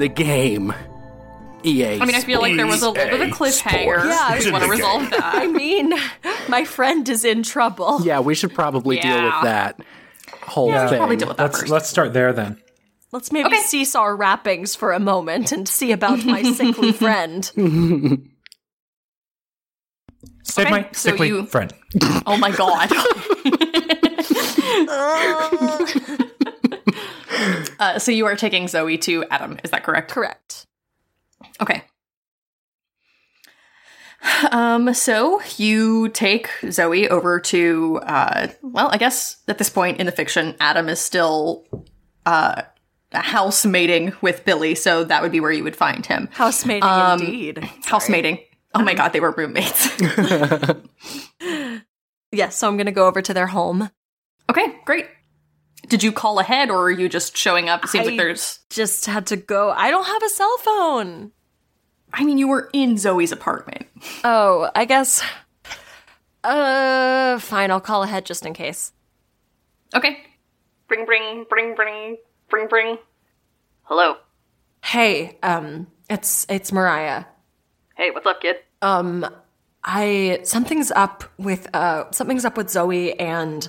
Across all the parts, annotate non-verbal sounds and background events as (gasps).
I mean, in the game. EA. I mean, I feel like there was a little bit of a cliffhanger. Yeah, I I just want to resolve that. I mean, my friend is in trouble. Yeah, we should probably deal with that whole Yeah, thing. probably deal with that Let's first. let's start there then. Let's maybe Okay. cease our wrappings for a moment and see about my sickly (laughs) friend. Save Okay, my so sickly you- friend. Oh my god. uh, (laughs) (laughs) (laughs) so you are taking Zoe to Adam, is that correct? Correct. Okay. Um, so you take Zoe over to, uh, well, I guess at this point in the fiction, Adam is still, uh, housemating with Billy, so that would be where you would find him. Housemating Um, indeed. Housemating. Oh my god, they were roommates. (laughs) (laughs) Yes, so I'm going to go over to their home. okay, great. Did you call ahead or are you just showing up? It seems I- like there's, Just had to go. I don't have a cell phone. I mean, you were in Zoe's apartment. Oh, I guess. Uh, fine. I'll call ahead just in case. Okay. Bring, bring, bring, bring, bring, bring. Hello. Hey, um, it's it's Moriah. Hey, what's up, kid? Um, I something's up with uh something's up with Zoe, and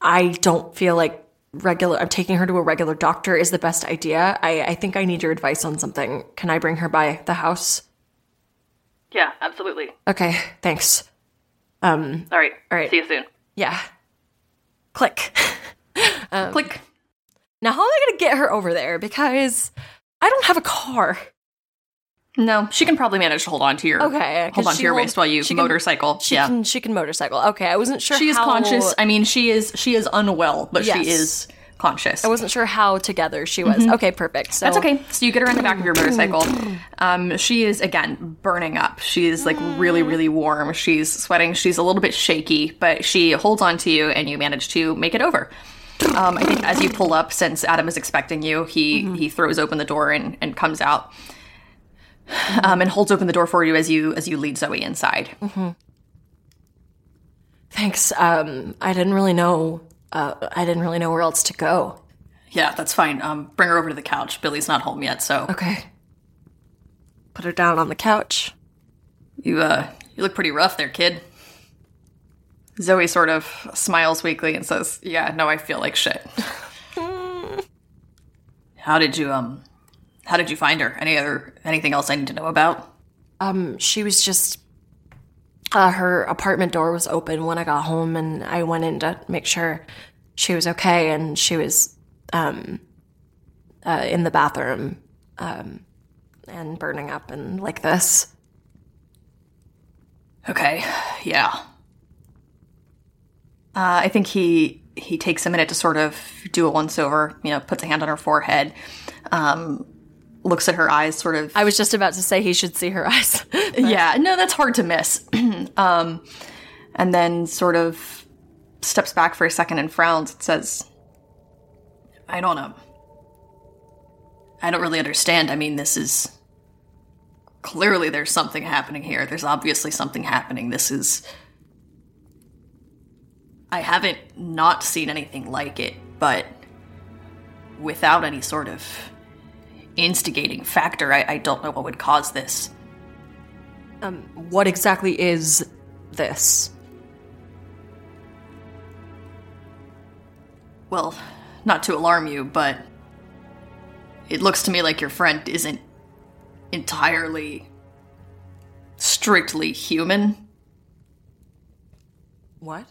I don't feel like regular. I'm taking her to a regular doctor is the best idea. I I think I need your advice on something. Can I bring her by the house? Yeah, absolutely. Okay, thanks. Um, All right. All right. See you soon. yeah. Click. (laughs) Click. Now, how am I gonna get her over there? Because I don't have a car. No, she can probably manage to hold on to your Okay, hold on to your hold- waist while you she can- motorcycle. She yeah, can she can motorcycle. Okay, I wasn't sure. she is how- conscious. I mean, she is she is unwell, but Yes. she is conscious. I wasn't sure how together she was. Okay, perfect. So That's okay. So you get her in the back of your motorcycle. (clears throat) Um, she is again burning up. She is like really, really warm. She's sweating. She's a little bit shaky, but she holds on to you, and you manage to make it over. Um, I think as you pull up, since Adam is expecting you, he he throws open the door and, and comes out, um, and holds open the door for you as you as you lead Zoe inside. Thanks. Um, I didn't really know. Uh, I didn't really know where else to go. Yeah, that's fine. Um, bring her over to the couch. Billy's not home yet, so Okay. Put her down on the couch. you uh you look pretty rough there, kid. Zoe sort of smiles weakly and says, "Yeah, no, I feel like shit." (laughs) how did you um how did you find her? Any other anything else I need to know about? Um, she was just. Uh, her apartment door was open when I got home, and I went in to make sure she was okay, and she was um, uh, in the bathroom um, and burning up and like this. Okay, yeah. Uh, I think he he takes a minute to sort of do a once over. You know, puts a hand on her forehead, um, looks at her eyes, sort of I was just about to say he should see her (laughs) eyes. yeah, no, that's hard to miss. (clears throat) um, and then sort of steps back for a second and frowns and says, I don't know. I don't really understand. I mean, this is. Clearly, there's something happening here. There's obviously something happening. This is. I haven't not seen anything like it, but without any sort of instigating factor, I, I don't know what would cause this. Um, what exactly is this? Well, not to alarm you, but it looks to me like your friend isn't entirely strictly human. What?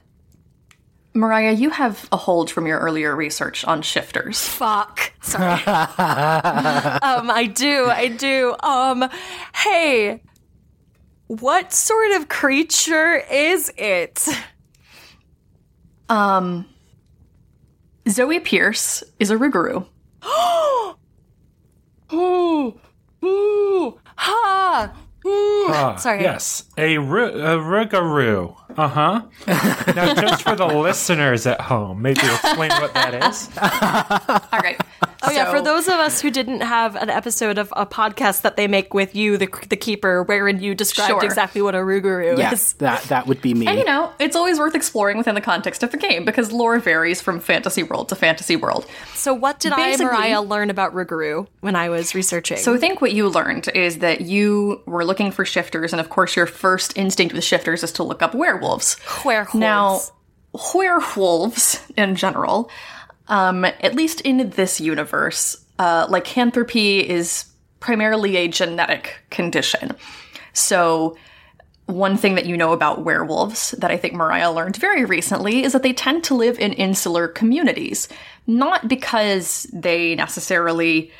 Moriah, you have a hold from your earlier research on shifters. Fuck. Sorry. (laughs) um, I do. I do. Um, hey, what sort of creature is it? Um, Zoe Pierce is a Rougarou. (gasps) Ooh, ooh, ha. Ah, Sorry. Yes, a, ru- a rougarou. Uh huh. (laughs) now, just for the listeners at home, maybe explain what that is. (laughs) All right. Oh yeah, for those of us who didn't have an episode of a podcast that they make with you, the the keeper, wherein you described Sure. exactly what a Rougarou Yeah, is. that that would be me. And you know, it's always worth exploring within the context of the game because lore varies from fantasy world to fantasy world. So what did I, Moriah, learn about Rougarou when I was researching? So I think what you learned is that you were looking for shifters, and of course, your first instinct with shifters is to look up werewolves. werewolves. Now, werewolves in general, um, at least in this universe, uh, lycanthropy is primarily a genetic condition. So, one thing that you know about werewolves that I think Moriah learned very recently is that they tend to live in insular communities. Not because they necessarily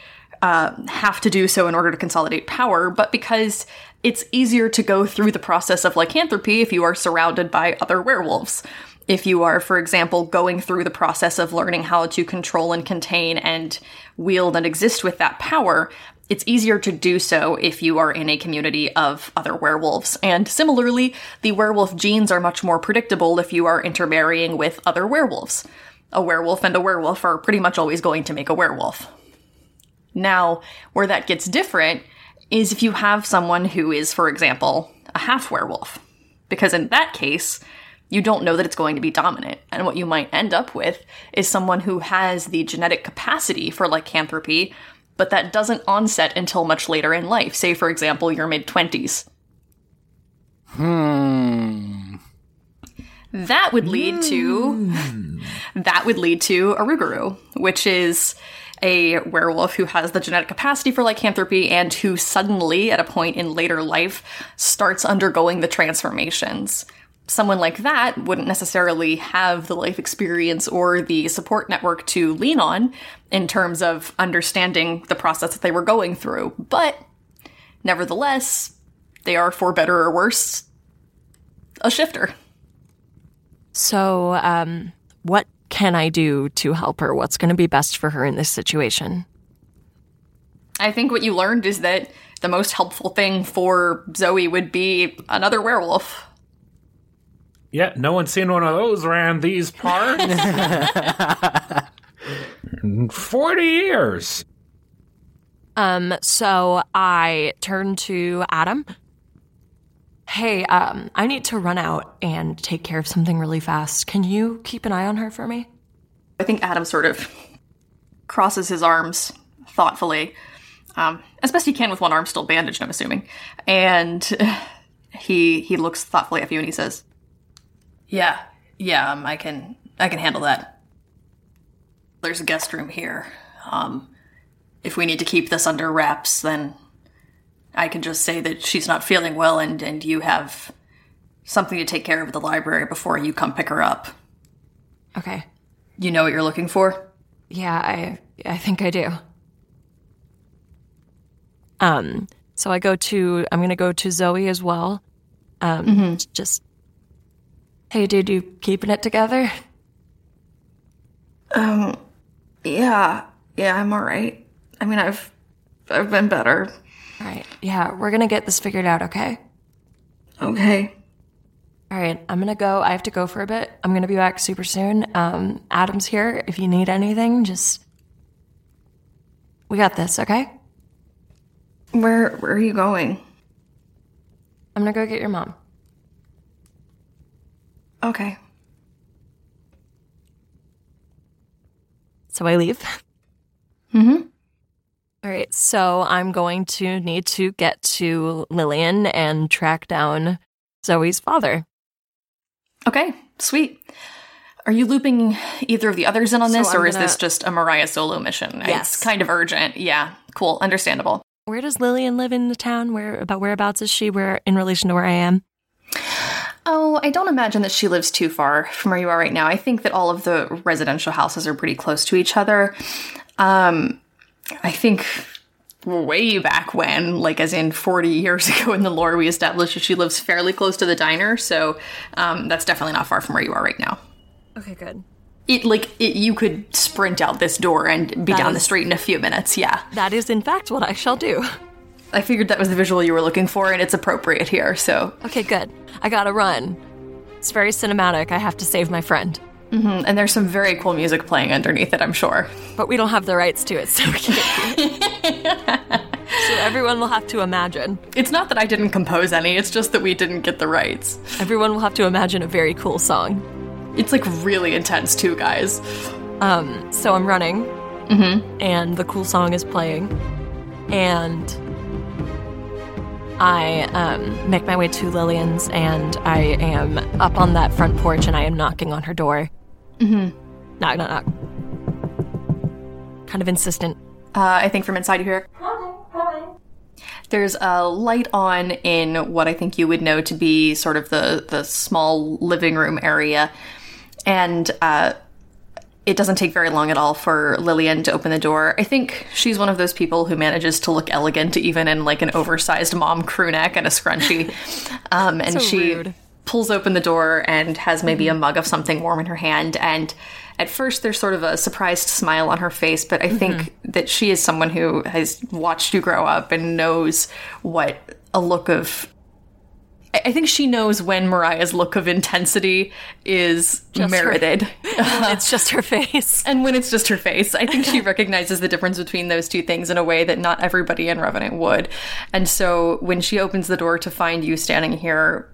uh, have to do so in order to consolidate power, but because it's easier to go through the process of lycanthropy if you are surrounded by other werewolves. If you are, for example, going through the process of learning how to control and contain and wield and exist with that power, it's easier to do so if you are in a community of other werewolves. And similarly, the werewolf genes are much more predictable if you are intermarrying with other werewolves. A werewolf and a werewolf are pretty much always going to make a werewolf. Now, where that gets different is if you have someone who is, for example, a half werewolf. Because in that case, you don't know that it's going to be dominant. And what you might end up with is someone who has the genetic capacity for lycanthropy, but that doesn't onset until much later in life. Say, for example, your mid 20s. Hmm. That would lead to that would lead to a Rougarou, which is a werewolf who has the genetic capacity for lycanthropy and who suddenly, at a point in later life, starts undergoing the transformations. Someone like that wouldn't necessarily have the life experience or the support network to lean on in terms of understanding the process that they were going through. But nevertheless, they are, for better or worse, a shifter. So, um, what can I do to help her? What's going to be best for her in this situation? I think what you learned is that the most helpful thing for Zoe would be another werewolf. Yeah, no one's seen one of those around these parts. In (laughs) Forty years. Um, so I turn to Adam. Hey, um, I need to run out and take care of something really fast. Can you keep an eye on her for me? I think Adam sort of crosses his arms thoughtfully, um, as best he can with one arm still bandaged. I'm assuming, and he he looks thoughtfully at you and he says, "Yeah, yeah, um, I can I can handle that. There's a guest room here. Um, if we need to keep this under wraps, then I can just say that she's not feeling well, and and you have something to take care of at the library before you come pick her up. Okay. You know what you're looking for." Yeah, I I think I do. Um, so I go to I'm gonna go to Zoe as well. Um, just hey, dude, you keeping it together? Um, yeah, yeah, I'm all right. I mean, I've I've been better. All right, yeah, we're gonna get this figured out, okay? Okay. All right, I'm gonna go. I have to go for a bit. I'm gonna be back super soon. Um, Adam's here. If you need anything, just we got this, okay? Where where are you going? I'm gonna go get your mom. Okay. So I leave. Mm-hmm. All right, so I'm going to need to get to Lillian and track down Zoe's father. Okay. Sweet. Are you looping either of the others in on this, or is this gonna- just a Moriah solo mission? Yes. It's kind of urgent. Yeah. Cool. Understandable. Where does Lillian live in the town? Where about whereabouts is she? Where in relation to where I am? Oh, I don't imagine that she lives too far from where you are right now. I think that all of the residential houses are pretty close to each other. Um, I think way back when, like as in 40 years (laughs) ago in the lore, we established that she lives fairly close to the diner, so um, that's definitely not far from where you are right now. Okay, good. It like it, you could sprint out this door and be That down the street in a few minutes. Yeah, That is in fact what I shall do. (laughs) I figured that was the visual you were looking for, and it's appropriate here. So Okay, good. I gotta run. It's very cinematic. I have to save my friend. And there's some very cool music playing underneath it, I'm sure. But we don't have the rights to it, so we can't. (laughs) so everyone will have to imagine. It's not that I didn't compose any, it's just that we didn't get the rights. Everyone will have to imagine a very cool song. It's like really intense, too, guys. Um, So I'm running, and the cool song is playing, and I um, make my way to Lillian's, and I am up on that front porch, and I am knocking on her door. Mm-hmm. Knock, knock, knock. Kind of insistent. Uh, I think from inside you hear. There's a light on in what I think you would know to be sort of the the small living room area, and uh, it doesn't take very long at all for Lillian to open the door. I think she's one of those people who manages to look elegant even in like an oversized mom crew neck and a scrunchie. (laughs) Um, and So she rude. pulls open the door and has maybe a mug of something warm in her hand. And at first, there's sort of a surprised smile on her face, but I think that she is someone who has watched you grow up and knows what a look of. I I think she knows when Moriah's look of intensity is Just her- merited. (laughs) it's (laughs) just her face. And when it's just her face, I think she (laughs) recognizes the difference between those two things in a way that not everybody in Revenant would. And so when she opens the door to find you standing here,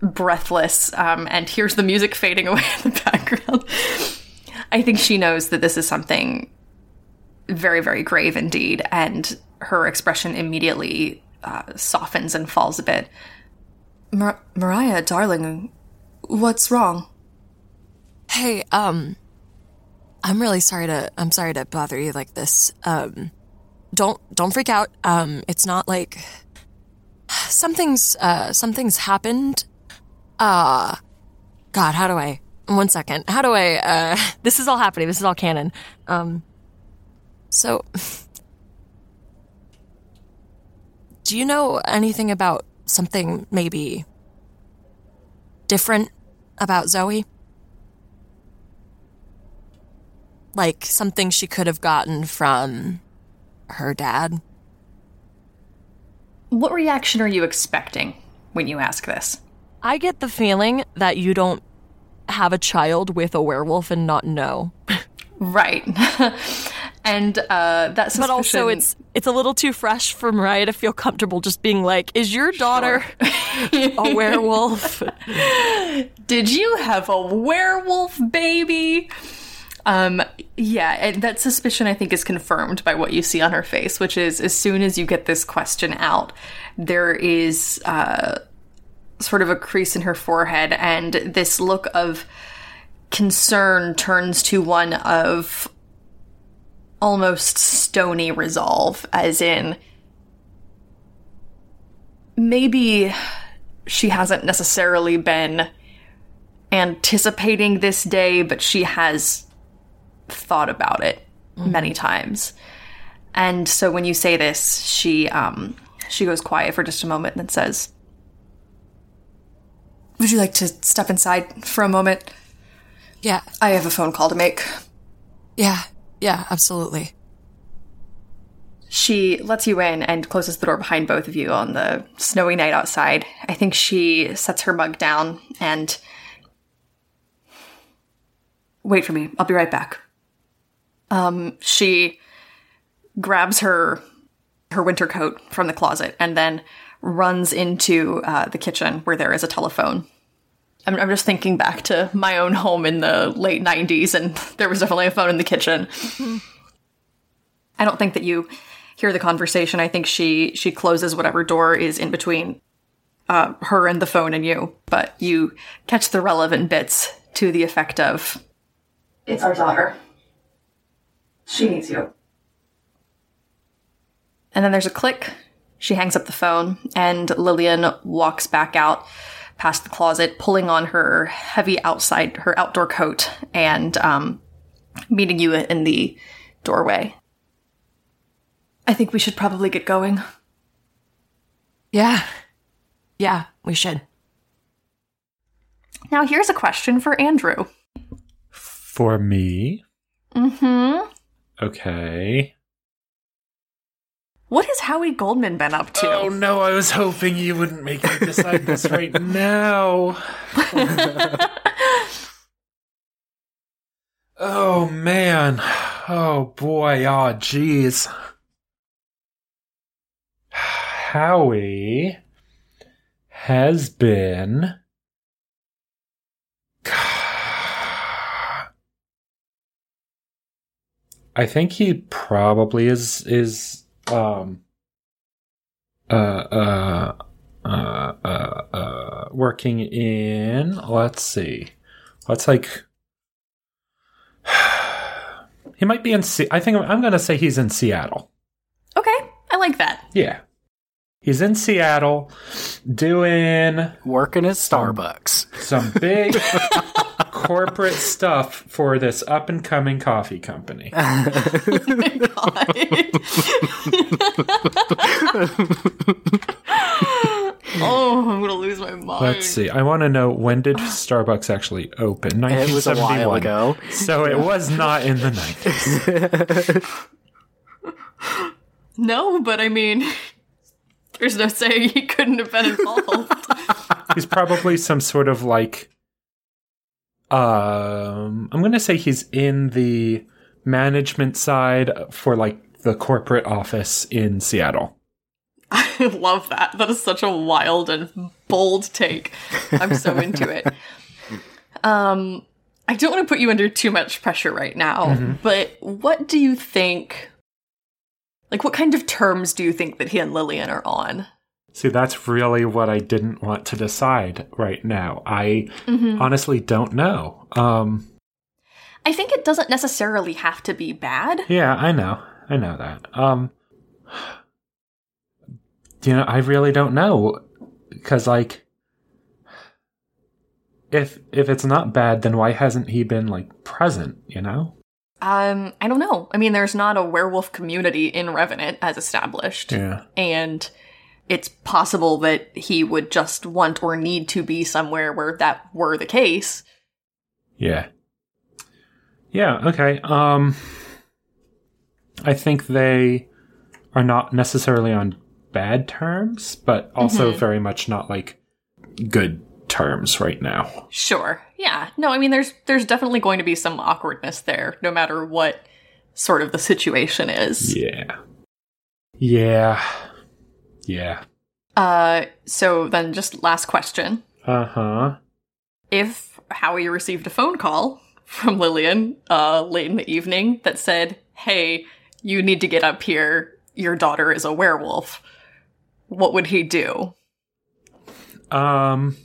breathless, um, and hears the music fading away in the background, I think she knows that this is something very, very grave indeed. And her expression immediately uh, softens and falls a bit. Mar- Moriah, darling, what's wrong? Hey, um, I'm really sorry to I'm sorry to bother you like this. Um, don't don't freak out. Um, it's not like something's uh something's happened. Uh, God, how do I? One second. How do I? Uh, (laughs) this is all happening. This is all canon. Um, so, (laughs) do you know anything about something maybe different about Zoe? like something she could have gotten from her dad. What reaction are you expecting when you ask this? I get the feeling that you don't have a child with a werewolf and not know. (laughs) Right. (laughs) and uh, that suspicion. But also it's it's a little too fresh for Moriah to feel comfortable just being like, "Is your daughter a (laughs) werewolf?" Did you have a werewolf baby? Um, yeah, and that suspicion I think is confirmed by what you see on her face, which is as soon as you get this question out, there is uh, sort of a crease in her forehead, and this look of concern turns to one of almost stony resolve, as in maybe she hasn't necessarily been anticipating this day, but she has thought about it many times. And so when you say this, she um she goes quiet for just a moment and then says, "Would you like to step inside for a moment? yeah, I have a phone call to make." yeah, yeah, absolutely. She lets you in and closes the door behind both of you on the snowy night outside. I think she sets her mug down and wait for me. I'll be right back. Um, she grabs her her winter coat from the closet and then runs into uh, the kitchen where there is a telephone. I'm, I'm just thinking back to my own home in the late 90s, and there was definitely a phone in the kitchen. I don't think that you hear the conversation. I think she she closes whatever door is in between uh, her and the phone and you, but you catch the relevant bits to the effect of "It's our daughter. She needs you." And then there's a click. She hangs up the phone, and Lillian walks back out past the closet, pulling on her heavy outside her outdoor coat and um, meeting you in the doorway. I think we should probably get going. Yeah, yeah, we should. Now, here's a question for Andrew. For me? Mm-hmm. Okay. What has Howie Goldman been up to? Oh no, I was hoping you wouldn't make me decide this right (laughs) now. Oh man. Oh boy. Oh jeez. Howie has been (sighs) I think he probably is is um uh uh uh uh, uh working in let's see. Let's like (sighs) he might be in Se- I think I'm going to say he's in Seattle. Okay, I like that. Yeah. He's in Seattle doing Working at Starbucks. some big (laughs) corporate stuff for this up and coming coffee company. (laughs) oh, I'm gonna lose my mind. Let's see. I want to know when did (gasps) Starbucks actually open? It was a 1971. while ago. So it was not in the 90s. (laughs) No, but I mean, there's no saying he couldn't have been involved. (laughs) He's probably some sort of like um I'm going to say he's in the management side for like the corporate office in Seattle. (laughs) I love that. That is such a wild and bold take. I'm so (laughs) into it. Um, I don't want to put you under too much pressure right now, but what do you think? Like, what kind of terms do you think that he and Lillian are on? See, that's really what I didn't want to decide right now. I honestly don't know. Um I think it doesn't necessarily have to be bad. Yeah, I know. I know that. Um you know, I really don't know cuz like if if it's not bad, then why hasn't he been like present, you know? Um, I don't know. I mean, there's not a werewolf community in Revenant as established. Yeah. and it's possible that he would just want or need to be somewhere where that were the case. Yeah. Yeah, okay. Um I think they are not necessarily on bad terms, but also very much not like good terms right now. Sure. Yeah. No, I mean there's there's definitely going to be some awkwardness there no matter what sort of the situation is. Yeah. Yeah. Yeah. Uh so then just last question. Uh-huh. If Howie received a phone call from Lillian uh late in the evening that said, "Hey, you need to get up here. Your daughter is a werewolf." What would he do? Um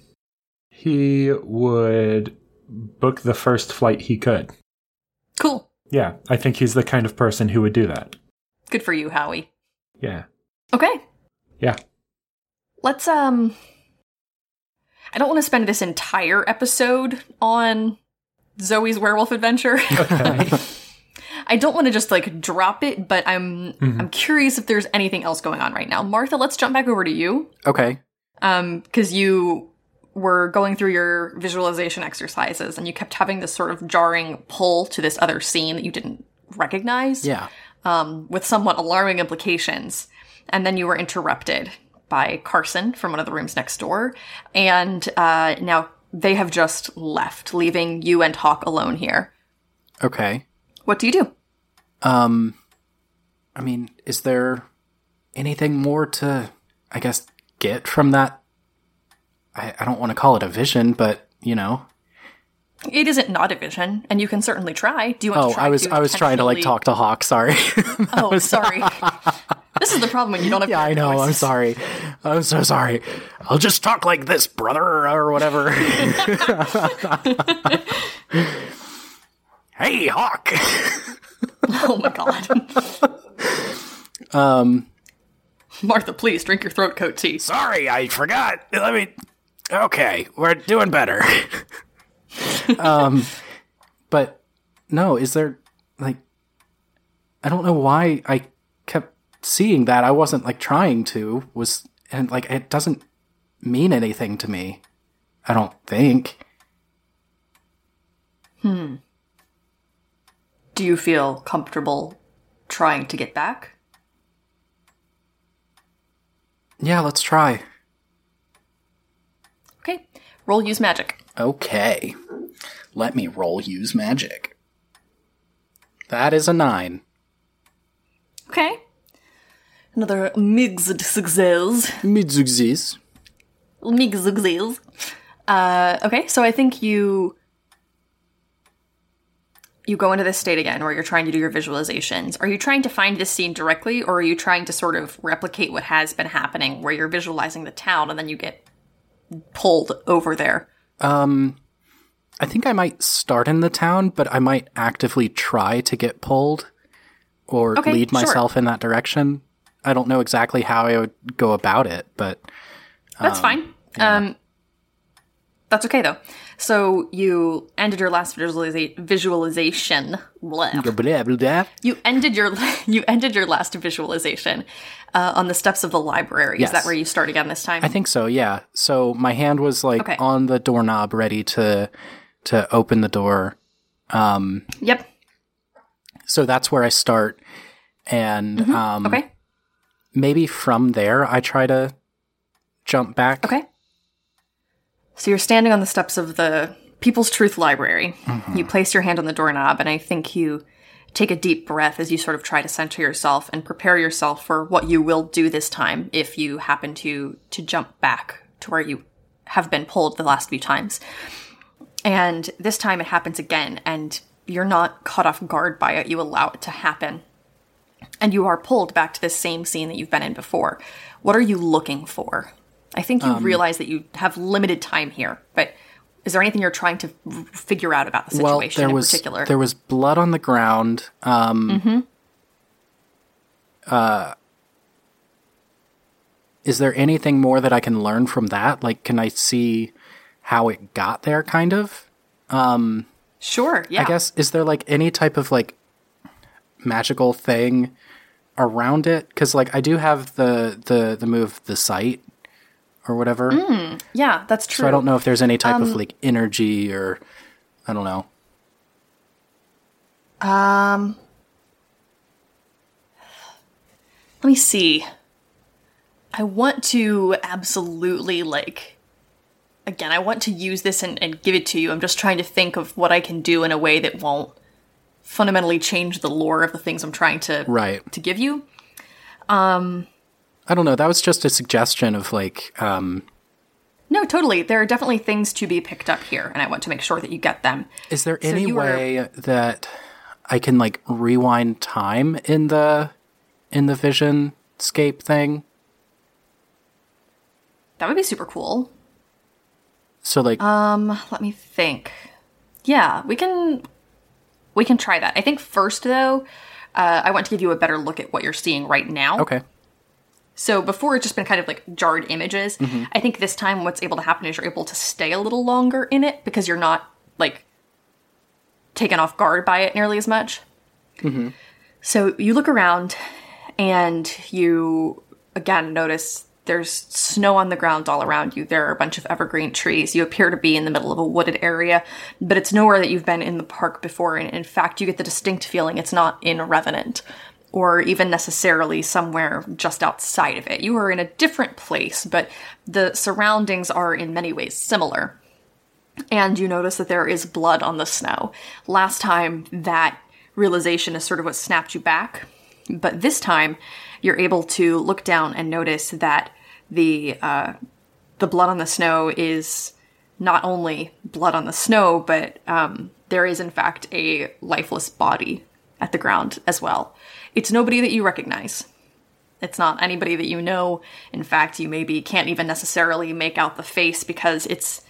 he would book the first flight he could. Cool. Yeah, I think he's the kind of person who would do that. Good for you, Howie. Yeah. Okay. Yeah. Let's um I don't want to spend this entire episode on Zoe's werewolf adventure. Okay. (laughs) I don't want to just like drop it, but I'm I'm curious if there's anything else going on right now. Martha, let's jump back over to you. Okay. Um cuz you were going through your visualization exercises and you kept having this sort of jarring pull to this other scene that you didn't recognize Yeah. um, with somewhat alarming implications. And then you were interrupted by Carson from one of the rooms next door. And uh, now they have just left, leaving you and Hawk alone here. Okay. What do you do? Um, I mean, is there anything more to, I guess, get from that? I, I don't want to call it a vision, but you know. It isn't not a vision, and you can certainly try. Do you want Oh, to try I was I was trying to like talk to Hawk. Sorry. (laughs) Oh, (laughs) sorry. this is the problem when you don't have. yeah, I know. I'm sorry. I'm so sorry. I'll just talk like this, brother, or whatever. (laughs) hey, Hawk. Oh my god. Um, Martha, please drink your throat coat tea. sorry, I forgot. Let me. Okay, we're doing better. Um, but no, is there like? I don't know why I kept seeing that. I wasn't like trying to. Was and like it doesn't mean anything to me. I don't think. Hmm. Do you feel comfortable trying to get back? Yeah, let's try. Okay. Roll use magic. Okay. Let me roll use magic. That is a nine. Okay. Another mixed success. Midzugzis. Mixed success. Uh, okay, so I think you you go into this state again where you're trying to do your visualizations. Are you trying to find this scene directly, or are you trying to sort of replicate what has been happening, where you're visualizing the town and then you get pulled over there? Um, I think I might start in the town, but I might actively try to get pulled or Okay, lead sure. myself in that direction. I don't know exactly how I would go about it, but That's fine. Um, that's okay though. So you ended your last visualiza- visualization. Blah. blah, blah. You ended your (laughs) you ended your last visualization uh, on the steps of the library. Is that where you start again this time? I think so, yeah. So my hand was like Okay. on the doorknob ready to to open the door. Um Yep. so that's where I start and um Mm-hmm. Okay. maybe from there I try to jump back. Okay. So you're standing on the steps of the People's Truth Library. You place your hand on the doorknob, and I think you take a deep breath as you sort of try to center yourself and prepare yourself for what you will do this time if you happen to to jump back to where you have been pulled the last few times. And this time it happens again, and you're not caught off guard by it. You allow it to happen. And you are pulled back to the same scene that you've been in before. What are you looking for? I think you Um, realize that you have limited time here, but is there anything you're trying to figure out about the Well, situation there in was particular? there was blood on the ground. Um Mm-hmm. uh is there anything more that I can learn from that? Like can I see how it got there kind of? sure, yeah. I guess is there like any type of like magical thing around it? Because like I do have the the the move the sight or whatever, yeah, that's true. so I don't know if there's any type Um, of like energy or I don't know. Um, let me see. I want to absolutely like. Again, I want to use this and, and give it to you. I'm just trying to think of what I can do in a way that won't fundamentally change the lore of the things I'm trying to Right. to give you. I don't know. That was just a suggestion of like um No, totally. There are definitely things to be picked up here, and I want to make sure that you get them. Is there So any way that I can like rewind time in the in the vision scape thing? That would be super cool. So like Um, let me think. Yeah, we can we can try that. I think first though, uh, I want to give you a better look at what you're seeing right now. okay. So before it's just been kind of like jarred images. I think this time what's able to happen is you're able to stay a little longer in it because you're not like taken off guard by it nearly as much. So you look around and you again notice there's snow on the ground all around you. There are a bunch of evergreen trees. You appear to be in the middle of a wooded area, but it's nowhere that you've been in the park before. And in fact, you get the distinct feeling it's not in Revenant or even necessarily somewhere just outside of it. You are in a different place, but the surroundings are in many ways similar and you notice that there is blood on the snow. Last time, that realization is sort of what snapped you back, but this time, you're able to look down and notice that the uh, the blood on the snow is not only blood on the snow, but um, there is in fact a lifeless body at the ground as well. It's nobody that you recognize. It's not anybody that you know. In fact, you maybe can't even necessarily make out the face because it's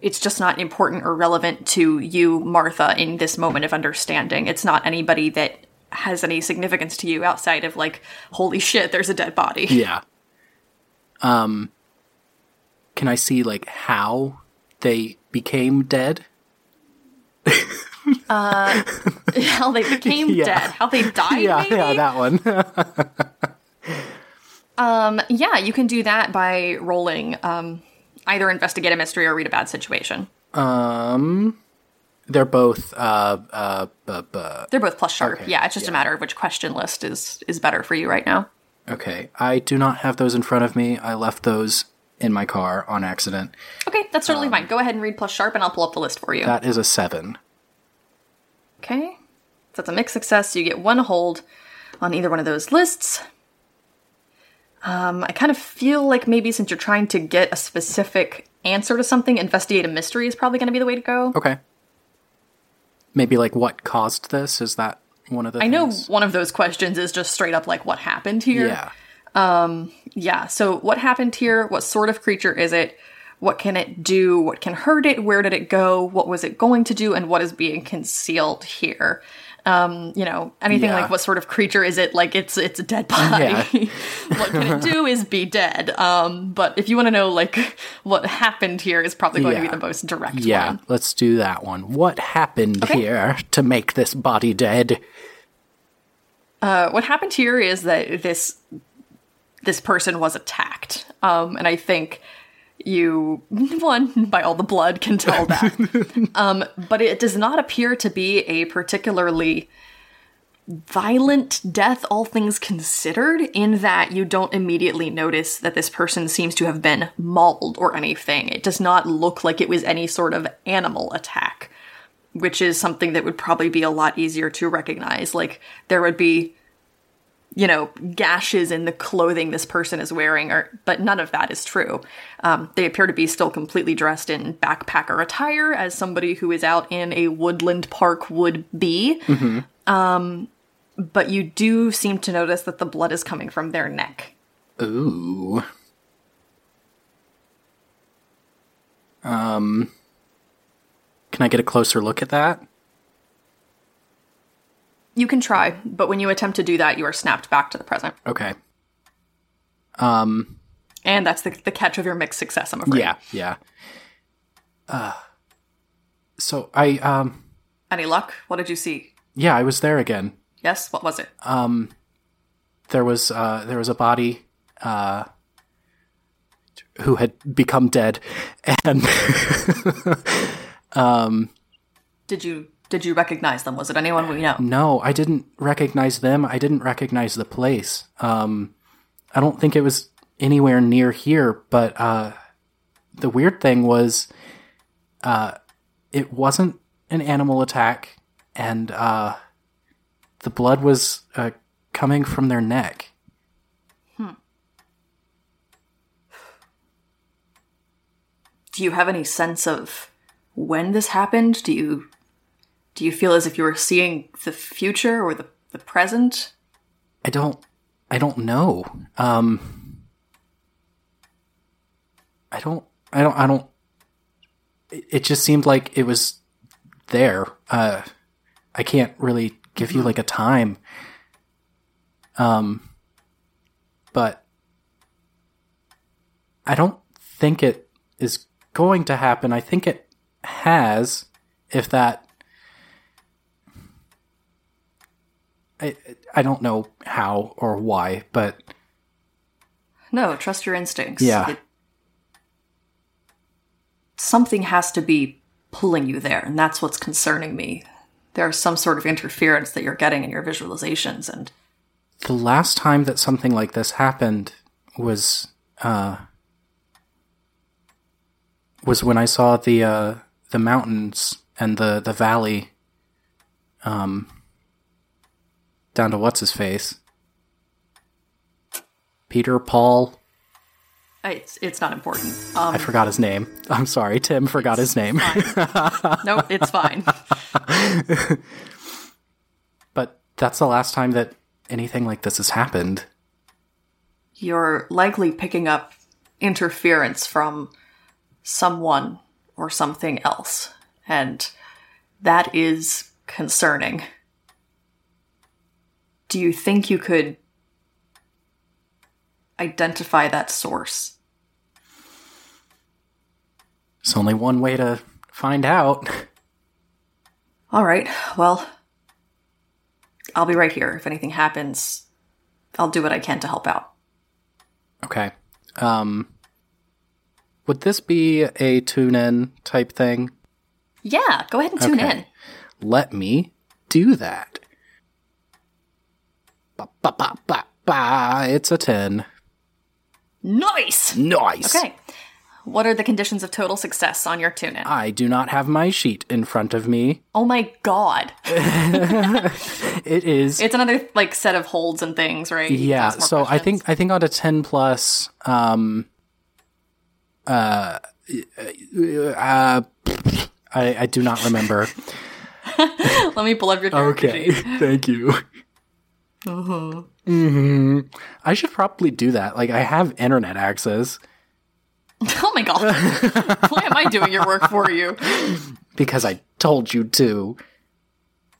it's just not important or relevant to you, Martha, in this moment of understanding. It's not anybody that has any significance to you outside of like, holy shit, there's a dead body. (laughs) Yeah. Um can I see like how they became dead? (laughs) Uh, how they became (laughs) Yeah. dead, how they died. yeah, maybe? yeah, that one. Um, yeah, you can do that by rolling um, either investigate a mystery or read a bad situation. um they're both uh uh They're both plus sharp. Okay, yeah, it's just a matter of which question list is is better for you right now. Okay. I do not have those in front of me. I left those in my car on accident. Okay, that's totally fine. Go ahead and read plus sharp, and I'll pull up the list for you. That is a 7. Okay. So that's a mixed success. So you get one hold on either one of those lists. Um, I kind of feel like maybe since you're trying to get a specific answer to something, investigate a mystery is probably going to be the way to go. Okay. Maybe like what caused this? Is that one of the I know one of those questions is just straight up like what happened here. Yeah. Um, yeah, so what happened here? What sort of creature is it? What can it do? What can hurt it? Where did it go? What was it going to do? And what is being concealed here? Um, you know, anything Yeah. like what sort of creature is it? Like it's it's a dead body. (laughs) what can it do is be dead. Um, but if you want to know like what happened here is probably going to be the most direct Yeah, one. let's do that one. What happened here to make this body dead? Uh, what happened here is that this this person was attacked, um, and I think you (laughs) one by all the blood can tell that. (laughs) um, but it does not appear to be a particularly violent death, all things considered, in that you don't immediately notice that this person seems to have been mauled or anything. It does not look like it was any sort of animal attack which is something that would probably be a lot easier to recognize. Like there would be, you know, gashes in the clothing this person is wearing, or but none of that is true. Um, they appear to be still completely dressed in backpacker attire, as somebody who is out in a woodland park would be. Um, but you do seem to notice that the blood is coming from their neck. Ooh. Um. Can I get a closer look at that? You can try, but when you attempt to do that, you are snapped back to the present. Okay. Um. And that's the, the catch of your mixed success, I'm afraid. Yeah. Yeah. Uh. So I um. Any luck? What did you see? Yeah, I was there again. Yes? What was it? Um, there was uh, there was a body uh, who had become dead, (laughs) and (laughs) um. Did you did you recognize them? Was it anyone we know? no, I didn't recognize them. I didn't recognize the place. Um, I don't think it was anywhere near here. But uh, the weird thing was, uh, it wasn't an animal attack, and uh, the blood was uh, coming from their neck. Do you have any sense of when this happened? Do you do you feel as if you were seeing the future or the, the present? I don't I don't know. Um I don't I don't I don't it, it just seemed like it was there. Uh I can't really give you like a time. Um but I don't think it is going to happen. I think it has if that I I don't know how or why, but No, trust your instincts. Yeah. It- something has to be pulling you there, and that's what's concerning me. There's some sort of interference that you're getting in your visualizations, and the last time that something like this happened was uh was when I saw the uh the mountains and the the valley um down to what's his face Peter Paul it's it's not important. Um, I forgot his name (laughs) I'm sorry Tim forgot his name (laughs) no, it's fine. (laughs) but that's the last time that anything like this has happened you're likely picking up interference from someone or something else. And that is concerning. Do you think you could identify that source? There's only one way to find out (laughs) All right, well, I'll be right here. If anything happens, I'll do what I can to help out. Okay. Um would this be a tune in type thing? Yeah, go ahead and tune Okay. in. Let me do that. Ba ba ba ba ba. It's a 10. Nice! Nice. Okay. What are the conditions of total success on your tune in? I do not have my sheet in front of me. oh my god. (laughs) It is It's another like set of holds and things, right? Yeah. So I think I think on a ten plus, um, uh, uh, I I do not remember. (laughs) Let me pull up your Okay, thank you. Hmm I should probably do that. Like I have internet access (laughs) Oh my god. (laughs) Why am I doing your work for you? because I told you to.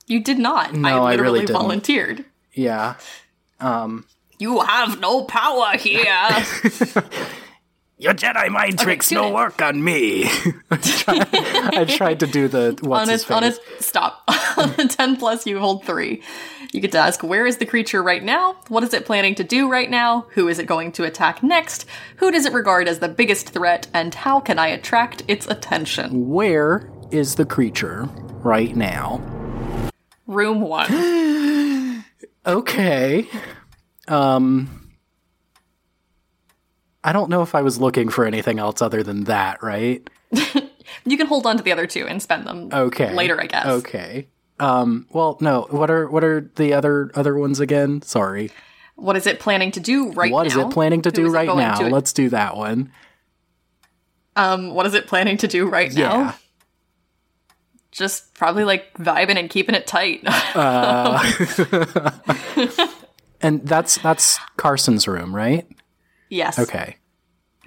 You did not. No, I I literally really didn't. volunteered. Yeah. Um. You have no power here. (laughs) Your Jedi mind tricks tune no in. work on me. I, tried, I tried to do the what's on his face. on a stop. on a 10 plus, you hold three. You get to ask, where is the creature right now? What is it planning to do right now? Who is it going to attack next? Who does it regard as the biggest threat? And how can I attract its attention? Where is the creature right now? Room one. (gasps) Okay. Um. I don't know if I was looking for anything else other than that, right? (laughs) you can hold on to the other two and spend them Okay. later, I guess. Okay. Um. Well, no. What are what are the other other ones again? Sorry. What is it planning to do right What now? is it planning to Who do is it right going now? to- Let's do that one. um, what is it planning to do right now? Yeah. Just probably like vibing and keeping it tight. (laughs) And that's that's Carson's room, right? yes. Okay.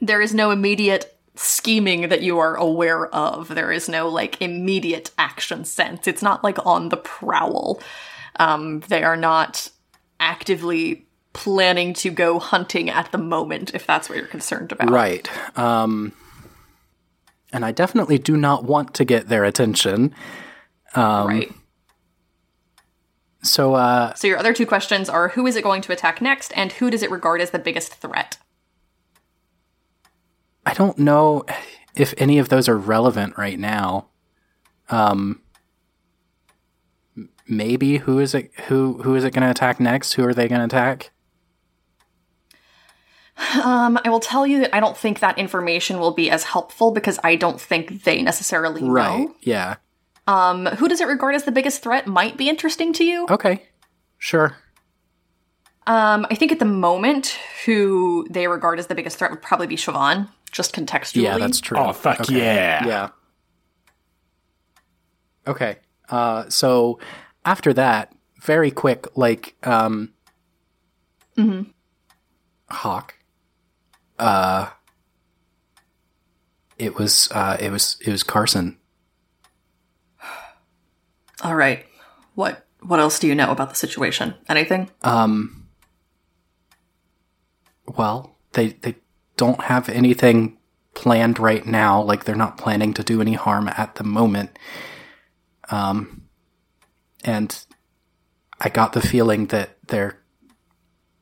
there is no immediate scheming that you are aware of. There is no like immediate action sense. It's not like on the prowl. Um, they are not actively planning to go hunting at the moment, if that's what you're concerned about. Right. Um and I definitely do not want to get their attention. right. So uh So your other two questions are who is it going to attack next, and who does it regard as the biggest threat? I don't know if any of those are relevant right now. Um maybe who is it who who is it going to attack next? Who are they going to attack? Um, I will tell you that I don't think that information will be as helpful because I don't think they necessarily Right. know. Yeah. Um, who does it regard as the biggest threat might be interesting to you. Okay. Sure. Um, I think at the moment, who they regard as the biggest threat would probably be Siobhan, just contextually. Yeah, that's true. Oh, fuck Okay. yeah. Yeah. Okay. Uh so after that, very quick like um Hawk. Uh it was uh it was it was Carson. (sighs) All right. What What else do you know about the situation? Anything? Um well, they they don't have anything planned right now, like they're not planning to do any harm at the moment. Um and I got the feeling that they're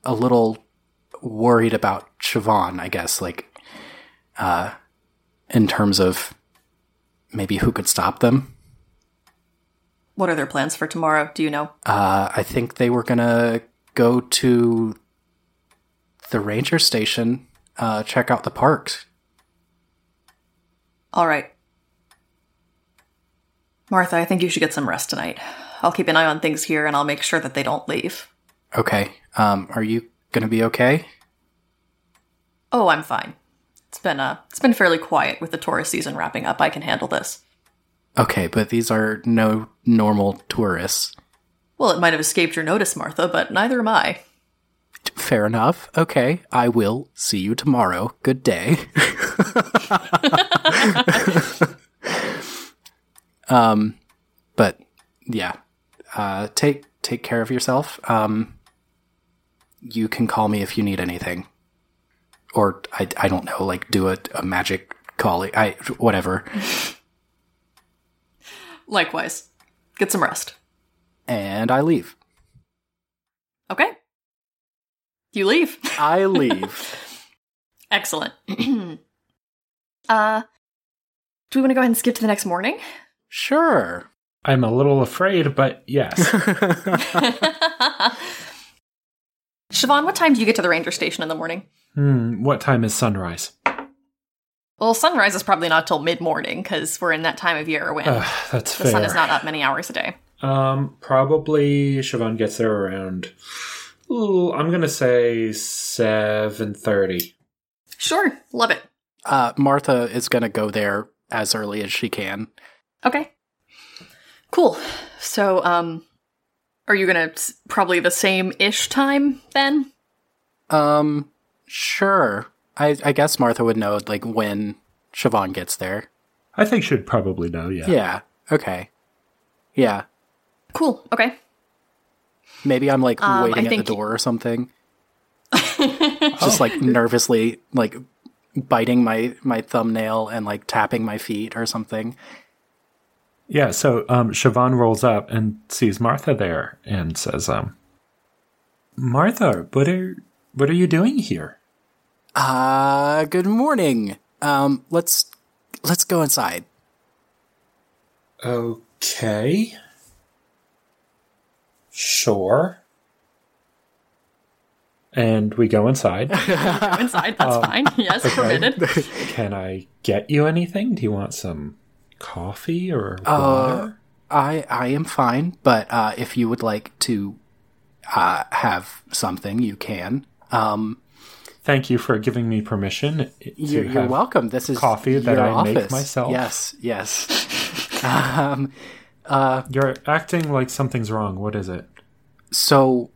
a little worried about Siobhan, I guess, like uh in terms of maybe who could stop them. What are their plans for tomorrow? Do you know? Uh, I think they were gonna go to the ranger station, uh, check out the parks. All right. Martha, I think you should get some rest tonight. I'll keep an eye on things here and I'll make sure that they don't leave. Okay. Um, are you gonna be okay? Oh, I'm fine. It's been uh it's been fairly quiet with the tourist season wrapping up. I can handle this. Okay, but these are no normal tourists. Well, it might have escaped your notice, Martha, but neither am I. Fair enough. Okay, I will see you tomorrow. Good day. (laughs) um, but yeah, uh, take take care of yourself. Um, you can call me if you need anything, or I I don't know, like do a, a magic call. I whatever. Likewise. Get some rest. And I leave. Okay. You leave. I (laughs) leave. Excellent. (clears throat) uh do we want to go ahead and skip to the next morning? sure. I'm a little afraid, but yes. (laughs) (laughs) Siobhan, what time do you get to the ranger station in the morning? hmm, what time is sunrise? Well, sunrise is probably not till mid morning because we're in that time of year when That's the fair. sun is not up many hours a day. Um, probably Siobhan gets there around. Ooh, I'm gonna say seven thirty. Sure, love it. Uh, Martha is going to go there as early as she can. Okay. Cool. So, um, are you gonna s- probably the same ish time then? Um, sure. I, I guess Martha would know like when Siobhan gets there. I think she'd probably know. Yeah. Yeah. Okay. Yeah. Cool. Okay. Maybe I'm like Um, waiting I at the door or something. (laughs) Just like nervously like biting my my thumbnail and like tapping my feet or something. Yeah. So, um, Siobhan rolls up and sees Martha there and says, "Um, Martha, what are what are you doing here?" Uh, good morning. Um, let's let's go inside. Okay. Sure. And we go inside. Go (laughs) inside. That's fine. Yes, permitted. (laughs) Can I get you anything? Do you want some coffee or Uh, water? I I am fine, but uh, if you would like to uh, have something, you can. Um, Thank you for giving me permission to you're, you're have welcome. This is coffee that your I make myself. Yes, yes. (laughs) um, You're acting like something's wrong. What is it? so,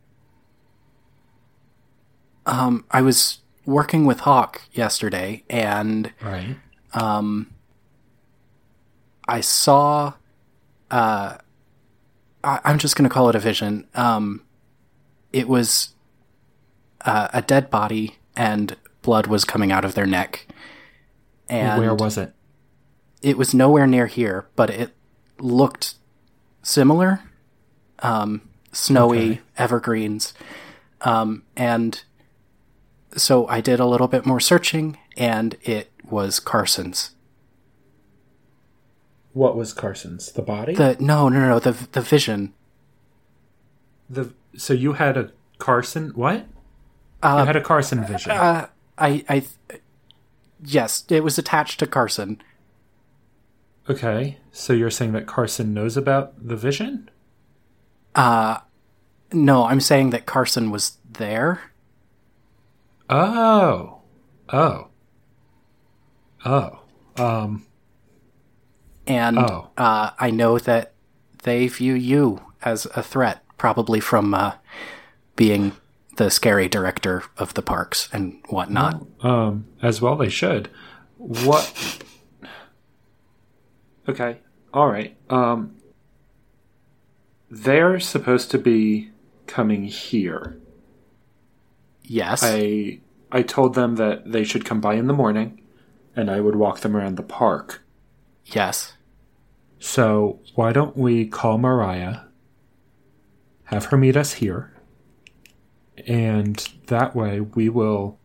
um, I was working with Hawk yesterday, and Right. I saw. Uh, I, I'm just going to call it a vision. Um, it was uh, a dead body, and blood was coming out of their neck. And Where was it? it was nowhere near here, but it looked similar. Um, snowy Okay. evergreens, um, and so I did a little bit more searching, and it was Carson's. What was Carson's? The body? The no, no, no, the the vision. The so you had a Carson what? Uh, you had a Carson vision. I, I, yes, it was attached to Carson. Okay, so you're saying that Carson knows about the vision? Uh, no, I'm saying that Carson was there. Oh, oh, oh. Um. and Oh. uh, I know that they view you as a threat, probably from uh, being the scary director of the parks and whatnot. Um, as well they should. What? Okay, all right. Um, they're supposed to be coming here. Yes, I I told them that they should come by in the morning, and I would walk them around the park. yes, So why don't we call Moriah, have her meet us here, and that way we will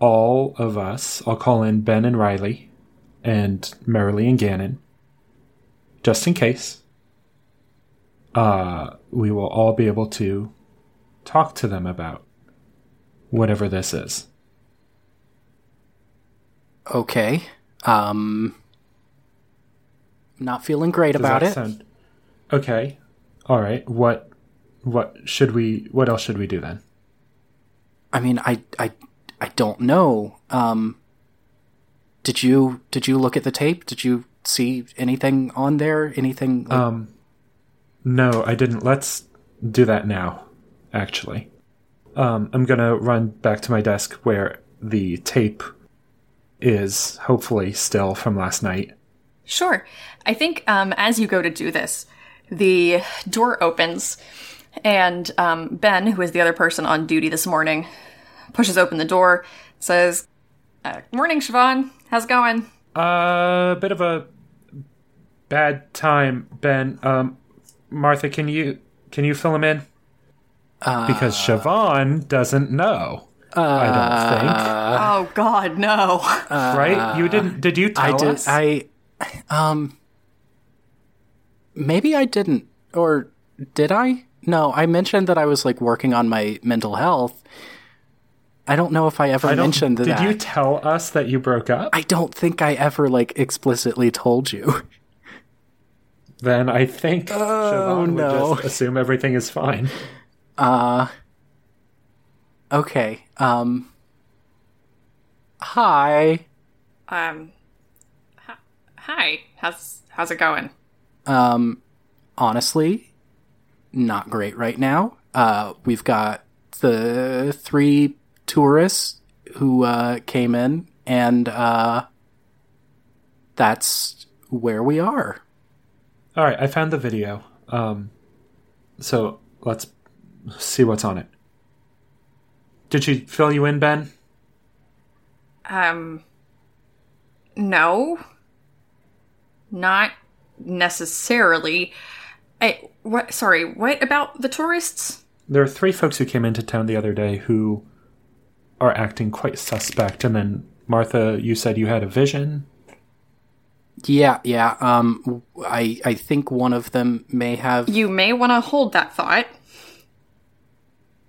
all of us. I'll call in Ben and Riley, and Merrily and Gannon, just in case. Uh, we will all be able to talk to them about whatever this is. okay. Um, not feeling great Does about it. sound- okay. All right. What what should we what else should we do then? I mean, I, I, I don't know. Um, did you did you look at the tape? Did you see anything on there? Anything? Like, Um no, I didn't. Let's do that now, actually. Um I'm going to run back to my desk where the tape is hopefully still from last night. Sure. I think um, as you go to do this, the door opens, and um, Ben, who is the other person on duty this morning, pushes open the door, says, uh, "Morning, Siobhan. How's it going?" A uh, bit of a bad time, Ben. Um Martha, can you can you fill him in? because Siobhan doesn't know. I don't think. oh God, no! right? You didn't? Did you tell I did. us? I, um, maybe I didn't, or did I? No, I mentioned that I was like working on my mental health. I don't know if I ever I mentioned did that. Did you tell us that you broke up? I don't think I ever like explicitly told you. then I think Siobhan no. would just assume everything is fine. okay. Um. Hi. Um, hi- hi. How's how's it going? Um. Honestly, not great right now. Uh, we've got the three tourists who uh, came in, and uh, that's where we are. All right, I found the video. Um, so let's see what's on it. Did she fill you in, Ben? Um, no, not necessarily. I what? Sorry, what about the tourists? There are three folks who came into town the other day who are acting quite suspect. And then Martha, you said you had a vision. Yeah, yeah. Um, I I think one of them may have. You may want to hold that thought.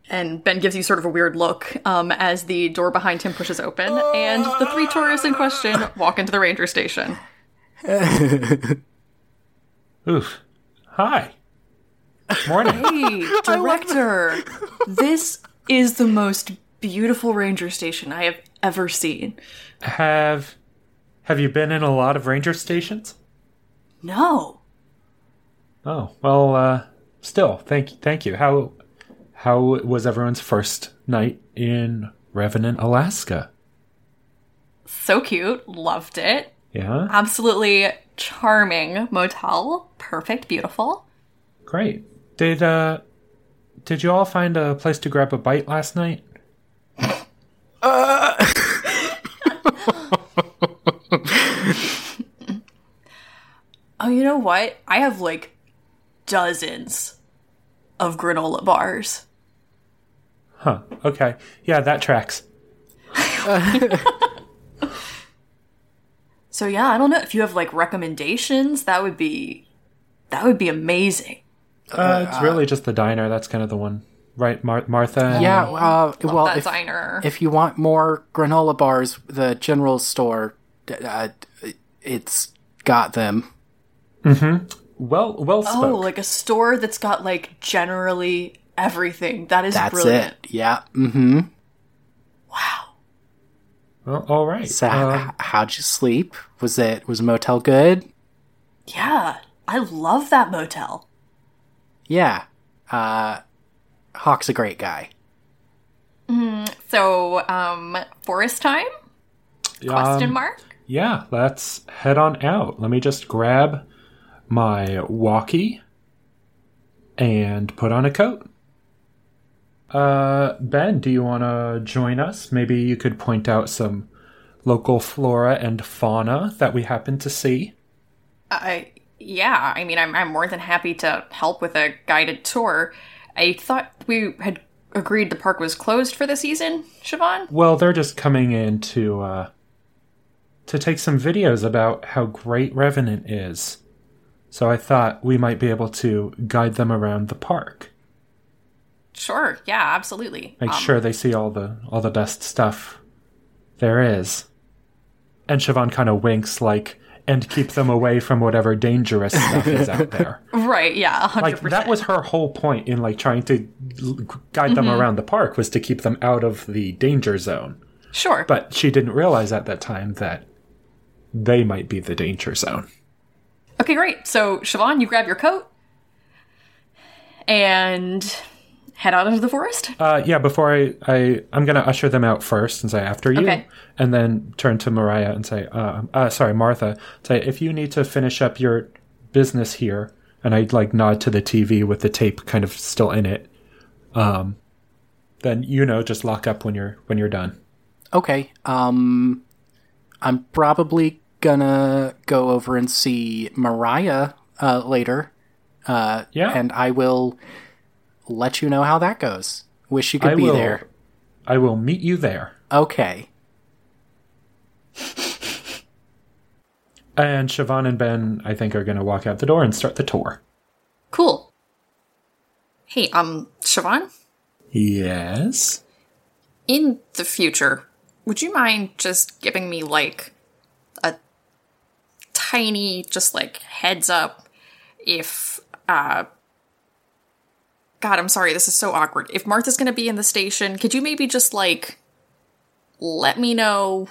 And Ben gives you sort of a weird look um, as the door behind him pushes open, and the three tourists in question walk into the ranger station. (laughs) Oof. Hi. Morning. Hey, (laughs) director! this is the most beautiful ranger station I have ever seen. have Have you been in a lot of ranger stations? No. Oh well. Uh, still, thank you thank you. How How was everyone's first night in Revenant, Alaska? So cute. Loved it. Yeah, Absolutely charming motel. Perfect. Beautiful. great. Did uh, Did you all find a place to grab a bite last night? (laughs) Oh, you know what? I have like dozens of granola bars. Huh. Okay. Yeah, that tracks. (laughs) So yeah, I don't know if you have like recommendations. That would be that would be amazing. Uh, it's really just the diner. That's kind of the one, right? Mar- Martha. Yeah. Uh, well, that if, diner. if you want more granola bars, the general store, uh, it's got them. Well, well spoke. oh, like a store that's got like generally everything. That is That's brilliant. it. Yeah. Mm-hmm. Wow. Well, all right. So, Um, how'd you sleep? Was it was motel good? Yeah, I love that motel. Yeah. Uh, Hawk's a great guy. So, um, forest time? Question um, mark? Yeah, let's head on out. Let me just grab my walkie and put on a coat. Uh, Ben, do you want to join us? Maybe you could point out some local flora and fauna that we happen to see. I yeah, I mean, I'm I'm more than happy to help with a guided tour. I thought we had agreed the park was closed for the season, Siobhan. Well, they're just coming in to uh, to take some videos about how great Revenant is. So I thought we might be able to guide them around the park. Sure, yeah, absolutely. Make Um, sure they see all the all the best stuff there is. And Siobhan kind of winks like and keep them away from whatever dangerous stuff is out (laughs) there. Right, yeah, 100%. Like that was her whole point in like trying to guide them mm-hmm. around the park was to keep them out of the danger zone. sure. But she didn't realize at that time that they might be the danger zone. Okay, great. So, Siobhan, you grab your coat and head out into the forest. Uh, yeah, before I, I, I'm gonna usher them out first and say after you, Okay. and then turn to Moriah and say, uh, uh, sorry, Martha, say if you need to finish up your business here, and I'd like nod to the TV with the tape kind of still in it, um, then you know just lock up when you're when you're done. Okay. Um, I'm probably gonna go over and see Moriah uh, later. Uh, Yeah. and I will let you know how that goes. Wish you could I be will, there. I will meet you there. Okay. (laughs) And Siobhan and Ben, I think, are going to walk out the door and start the tour. Cool. Hey, um, Siobhan? Yes. in the future, would you mind just giving me like a tiny, just like heads up if, uh, God, I'm sorry, this is so awkward. If Martha's gonna be in the station, could you maybe just like let me know?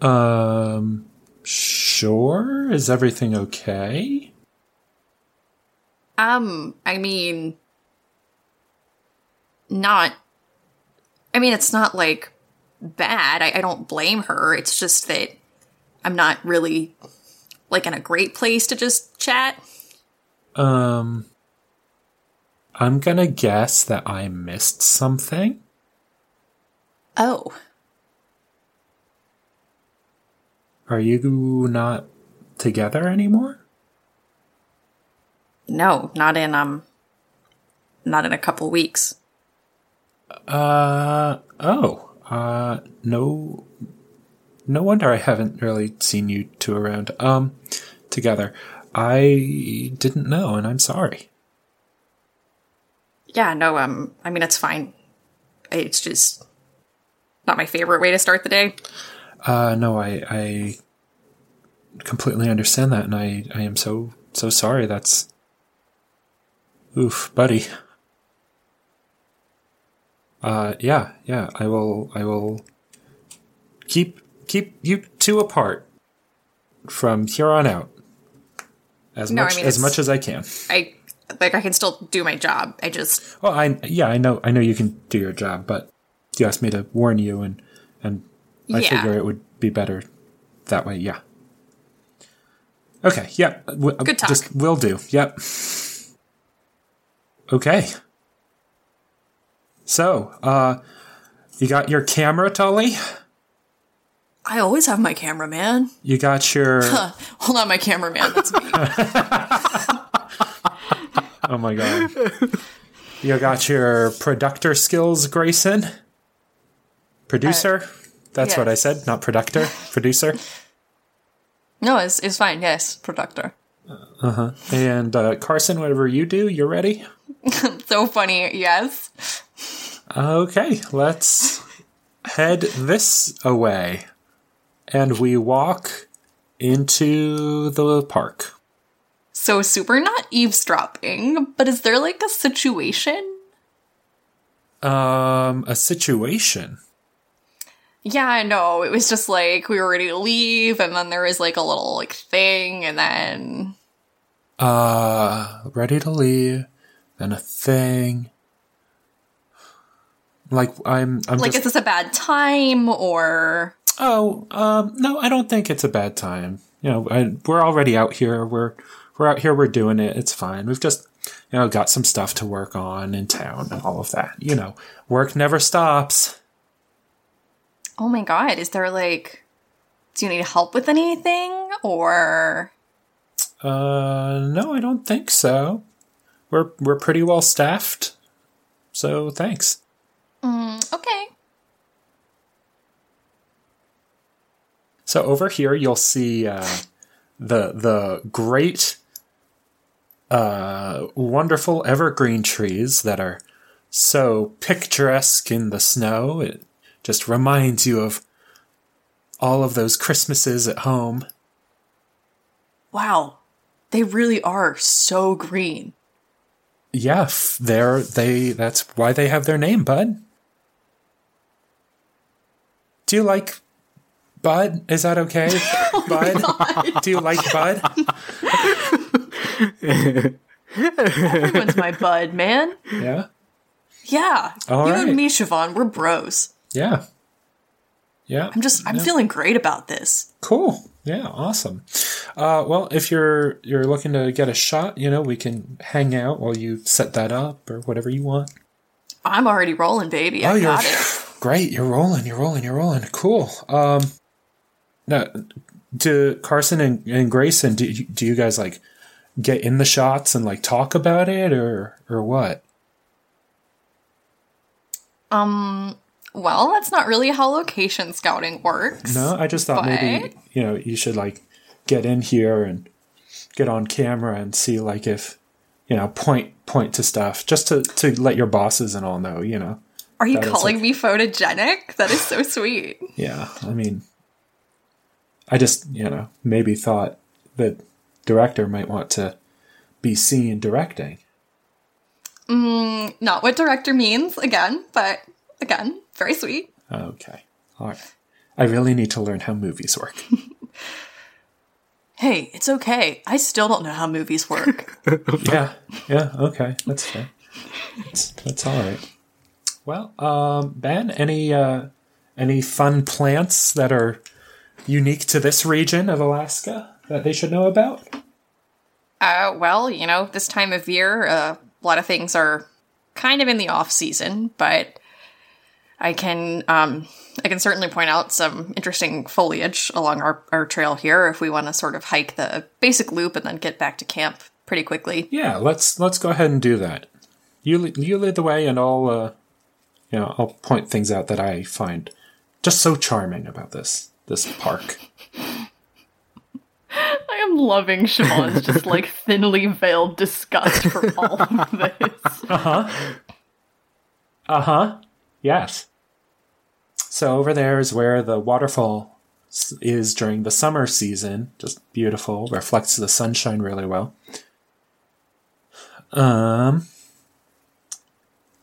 Um, sure. Is everything okay? Um, I mean, not. I mean, it's not like bad. I, I don't blame her. It's just that I'm not really like in a great place to just chat. Um, I'm gonna guess that I missed something. Oh, Are you not together anymore? no, not in um, not in a couple weeks. Uh oh. Uh no no wonder I haven't really seen you two around um together. I didn't know and I'm sorry. Yeah, no, um, I mean it's fine. It's just not my favorite way to start the day. Uh no, I I completely understand that and I I am so so sorry. That's Oof, buddy. Uh yeah, yeah, I will I will keep keep you two apart from here on out. As No, I much mean, as much as I can. I like I can still do my job. I just Well, I yeah, I know I know you can do your job, but you asked me to warn you, and and I Yeah. figure it would be better that way. Yeah. Okay. Yeah. w- Good talk. Just will do. Yep. Okay. So, uh, you got your camera, Tully. I always have my cameraman. You got your. (laughs) Hold on, my cameraman. That's me. (laughs) (laughs) oh my god. You got your producer skills, Grayson. Producer. That's what I said, not productor. Producer. no, it's it's fine. Yes, productor. And uh, Carson, whatever you do, you're ready? (laughs) So funny. Yes. Okay, let's head this away. And we walk into the park. So super not eavesdropping, but is there like a situation? Um, a situation. Yeah, I know. It was just like we were ready to leave, and then there was like a little like thing, and then Uh, ready to leave. Then a thing. Like I'm, I'm like just. is this a bad time or Oh, um, no, I don't think it's a bad time. You know, I, we're already out here. We're we're out here. We're doing it. It's fine. We've just you know got some stuff to work on in town and all of that. You know, work never stops. oh my god, is there like do you need help with anything or Uh, no, I don't think so. We're we're pretty well staffed. So thanks. okay. So over here, you'll see uh, the the great, uh, wonderful evergreen trees that are so picturesque in the snow. It just reminds you of all of those Christmases at home. Wow. They really are so green. Yeah, they're they. That's why they have their name, Bud. Do you like Bud? Is that okay, (laughs) Bud? Do you like Bud? (laughs) Everyone's my bud, man. Yeah. Yeah. All you right. and me, Siobhan, we're bros. Yeah. Yeah. I'm just I'm feeling great about this. cool. Yeah, awesome. Uh, well, if you're you're looking to get a shot, you know, we can hang out while you set that up or whatever you want. I'm already rolling, baby. I oh, you're got it. (sighs) great. You're rolling. You're rolling. You're rolling. Cool. Um, now, do Carson and, and Grayson, do do you guys like get in the shots and like talk about it or or what? Um well, that's not really how location scouting works. No, I just thought maybe you know you should like get in here and get on camera and see like if you know point point to stuff just to to let your bosses and all know. You know, Are you calling like- me photogenic? That is so sweet. Yeah, I mean, I just, you know, maybe thought the director might want to be seen directing. Not what director means, again, but again, very sweet. Okay. All right. I really need to learn how movies work. (laughs) Hey, it's okay. I still don't know how movies work. (laughs) yeah. Yeah. Okay. That's fair. That's, that's all right. Well, um, Ben, any uh, any fun plants that are unique to this region of Alaska that they should know about? uh, well, you know, this time of year, uh, a lot of things are kind of in the off season, but I can um, I can certainly point out some interesting foliage along our, our trail here if we want to sort of hike the basic loop and then get back to camp pretty quickly. Yeah. Let's let's go ahead and do that. You you lead the way, and I'll uh, you know I'll point things out that I find just so charming about this this park. I am loving Siobhan's just (laughs) like thinly veiled disgust for all of this. (laughs) Uh huh. Uh huh. Yes. So over there is where the waterfall is during the summer season. Just beautiful. Reflects the sunshine really well. Um.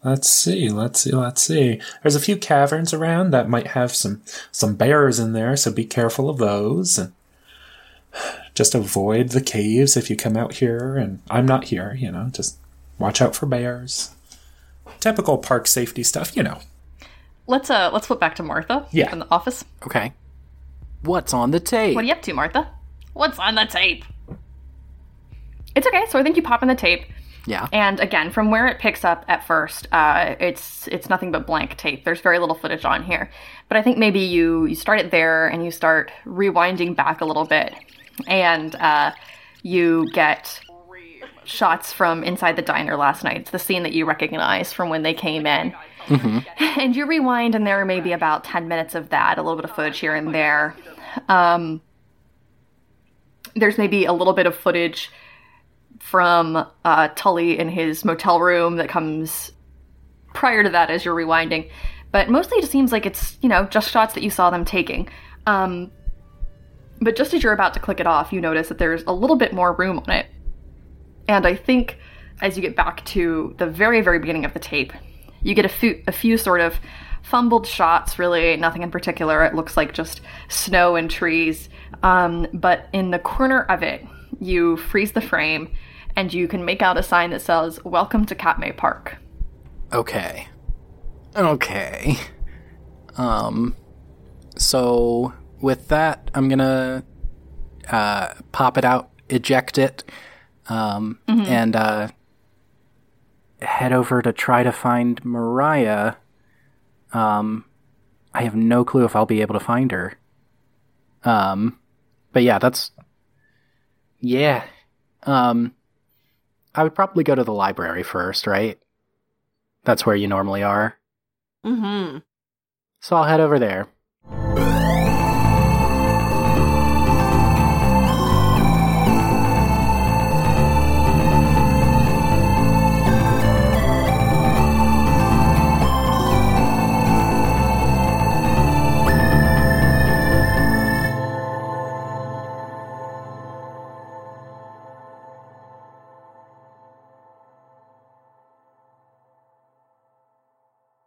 Let's see. Let's see. Let's see. There's a few caverns around that might have some some bears in there, so be careful of those. And just avoid the caves if you come out here. And I'm not here. You know, just watch out for bears typical park safety stuff, you know. Let's uh let's flip back to Martha Yeah. in the office. Okay. What's on the tape? What are you up to, Martha? What's on the tape? It's okay. So I think you pop in the tape, yeah. and again, from where it picks up at first, uh, it's it's nothing but blank tape. There's very little footage on here, but I think maybe you you start it there and you start rewinding back a little bit, and uh, you get shots from inside the diner last night. It's the scene that you recognize from when they came in. (laughs) And you rewind, and there are maybe about 10 minutes of that, a little bit of footage here and there. Um, there's maybe a little bit of footage from uh, Tully in his motel room that comes prior to that as you're rewinding. But mostly it just seems like it's, you know, just shots that you saw them taking. Um, but just as you're about to click it off, you notice that there's a little bit more room on it. And I think as you get back to the very, very beginning of the tape, you get a few, a few sort of fumbled shots, really, nothing in particular. It looks like just snow and trees. Um, but in the corner of it, you freeze the frame and you can make out a sign that says, Welcome to Katmai Park. Okay. Okay. Um so with that I'm going to uh pop it out, eject it um and uh head over to try to find Moriah. Um I have no clue if I'll be able to find her. Um but yeah, that's yeah. Um I would probably go to the library first, right? That's where you normally are. Mm-hmm. So I'll head over there.